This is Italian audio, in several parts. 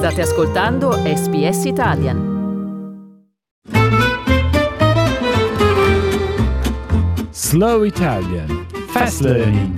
State ascoltando SBS Italian. Slow Italian Fast Learning.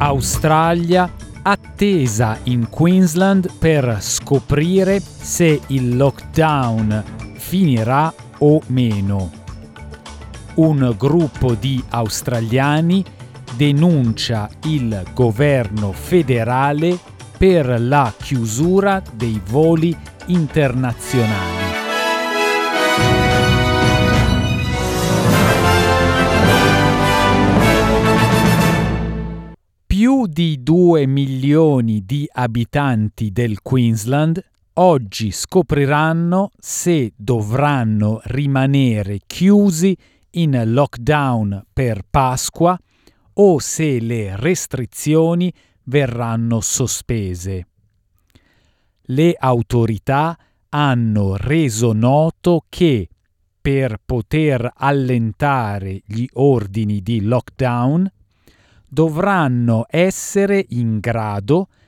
Australia attesa in Queensland per scoprire se il lockdown finirà o meno. Un gruppo di australiani denuncia il governo federale per la chiusura dei voli internazionali. Più di 2 milioni di abitanti del Queensland oggi scopriranno se dovranno rimanere chiusi in lockdown per Pasqua o se le restrizioni verranno sospese. Le autorità hanno reso noto che per poter allentare gli ordini di lockdown dovranno essere in grado di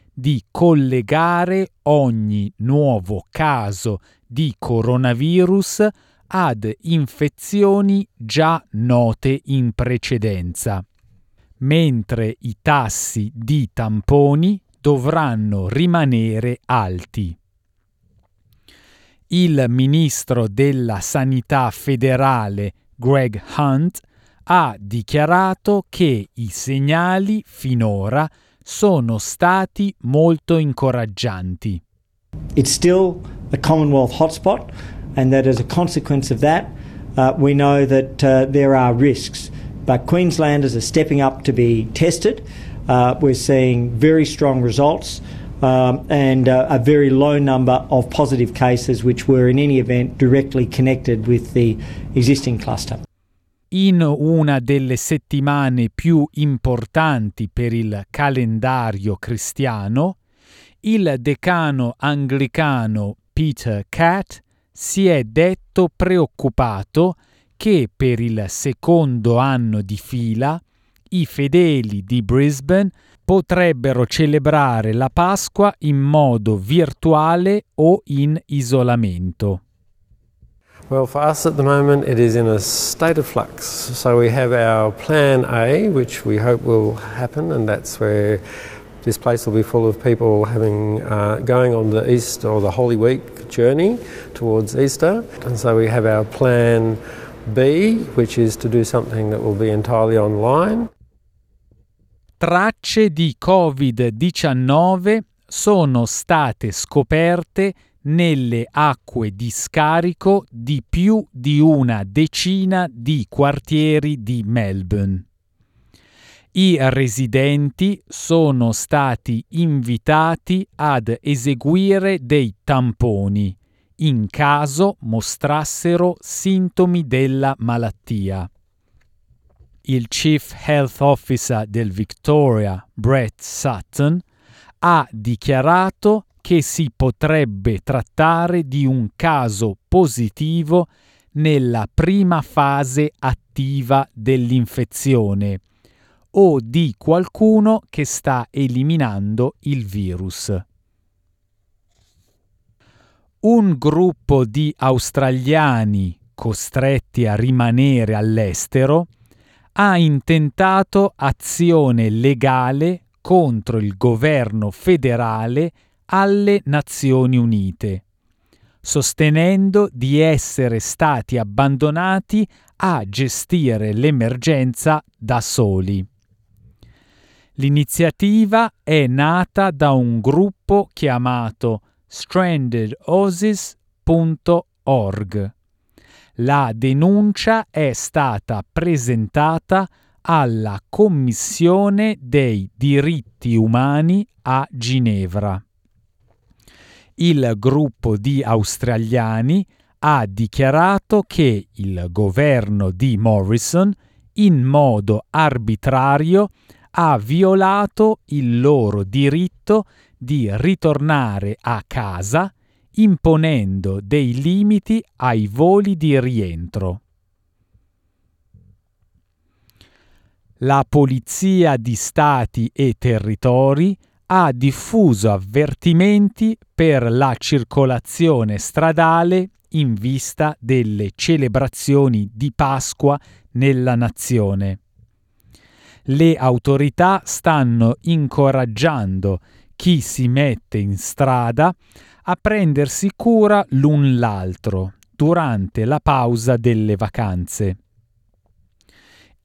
collegare ogni nuovo caso di coronavirus ad infezioni già note in precedenza, mentre i tassi di tamponi dovranno rimanere alti. Il ministro della Sanità federale Greg Hunt ha dichiarato che i segnali finora sono stati molto incoraggianti. It's still a Commonwealth hotspot, and that as a consequence of that, uh, we know that uh, there are risks. But Queenslanders are stepping up to be tested. Uh, we're seeing very strong results um, and uh, a very low number of positive cases, which were in any event directly connected with the existing cluster. In una delle settimane più importanti per il calendario cristiano, il decano anglicano Peter Catt si è detto preoccupato che per il secondo anno di fila i fedeli di Brisbane potrebbero celebrare la Pasqua in modo virtuale o in isolamento. Well, for us at the moment, it is in a state of flux. So we have our plan A, which we hope will happen, and that's where this place will be full of people having uh, going on the East or the Holy Week journey towards Easter. And so we have our plan B, which is to do something that will be entirely online. Tracce di Covid-19 sono state scoperte nelle acque di scarico di più di una decina di quartieri di Melbourne. I residenti sono stati invitati ad eseguire dei tamponi in caso mostrassero sintomi della malattia. Il Chief Health Officer del Victoria, Brett Sutton, ha dichiarato che si potrebbe trattare di un caso positivo nella prima fase attiva dell'infezione o di qualcuno che sta eliminando il virus. Un gruppo di australiani costretti a rimanere all'estero ha intentato azione legale contro il governo federale alle Nazioni Unite, sostenendo di essere stati abbandonati a gestire l'emergenza da soli. L'iniziativa è nata da un gruppo chiamato strandedaussies.org. La denuncia è stata presentata alla Commissione dei diritti umani a Ginevra il gruppo di australiani ha dichiarato che il governo di Morrison in modo arbitrario ha violato il loro diritto di ritornare a casa imponendo dei limiti ai voli di rientro. La Polizia di Stati e Territori ha diffuso avvertimenti per la circolazione stradale in vista delle celebrazioni di Pasqua nella nazione. Le autorità stanno incoraggiando chi si mette in strada a prendersi cura l'un l'altro durante la pausa delle vacanze.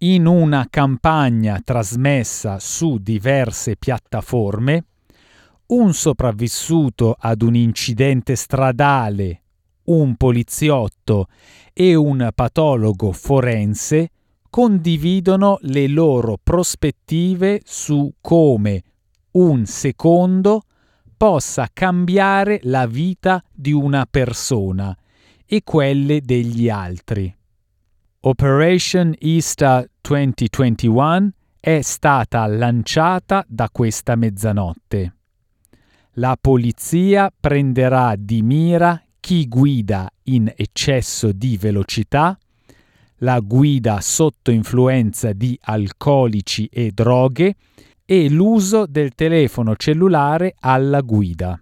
In una campagna trasmessa su diverse piattaforme, un sopravvissuto ad un incidente stradale, un poliziotto e un patologo forense condividono le loro prospettive su come un secondo possa cambiare la vita di una persona e quelle degli altri. Operation Easter 2021 è stata lanciata da questa mezzanotte. La polizia prenderà di mira chi guida in eccesso di velocità, la guida sotto influenza di alcolici e droghe e l'uso del telefono cellulare alla guida.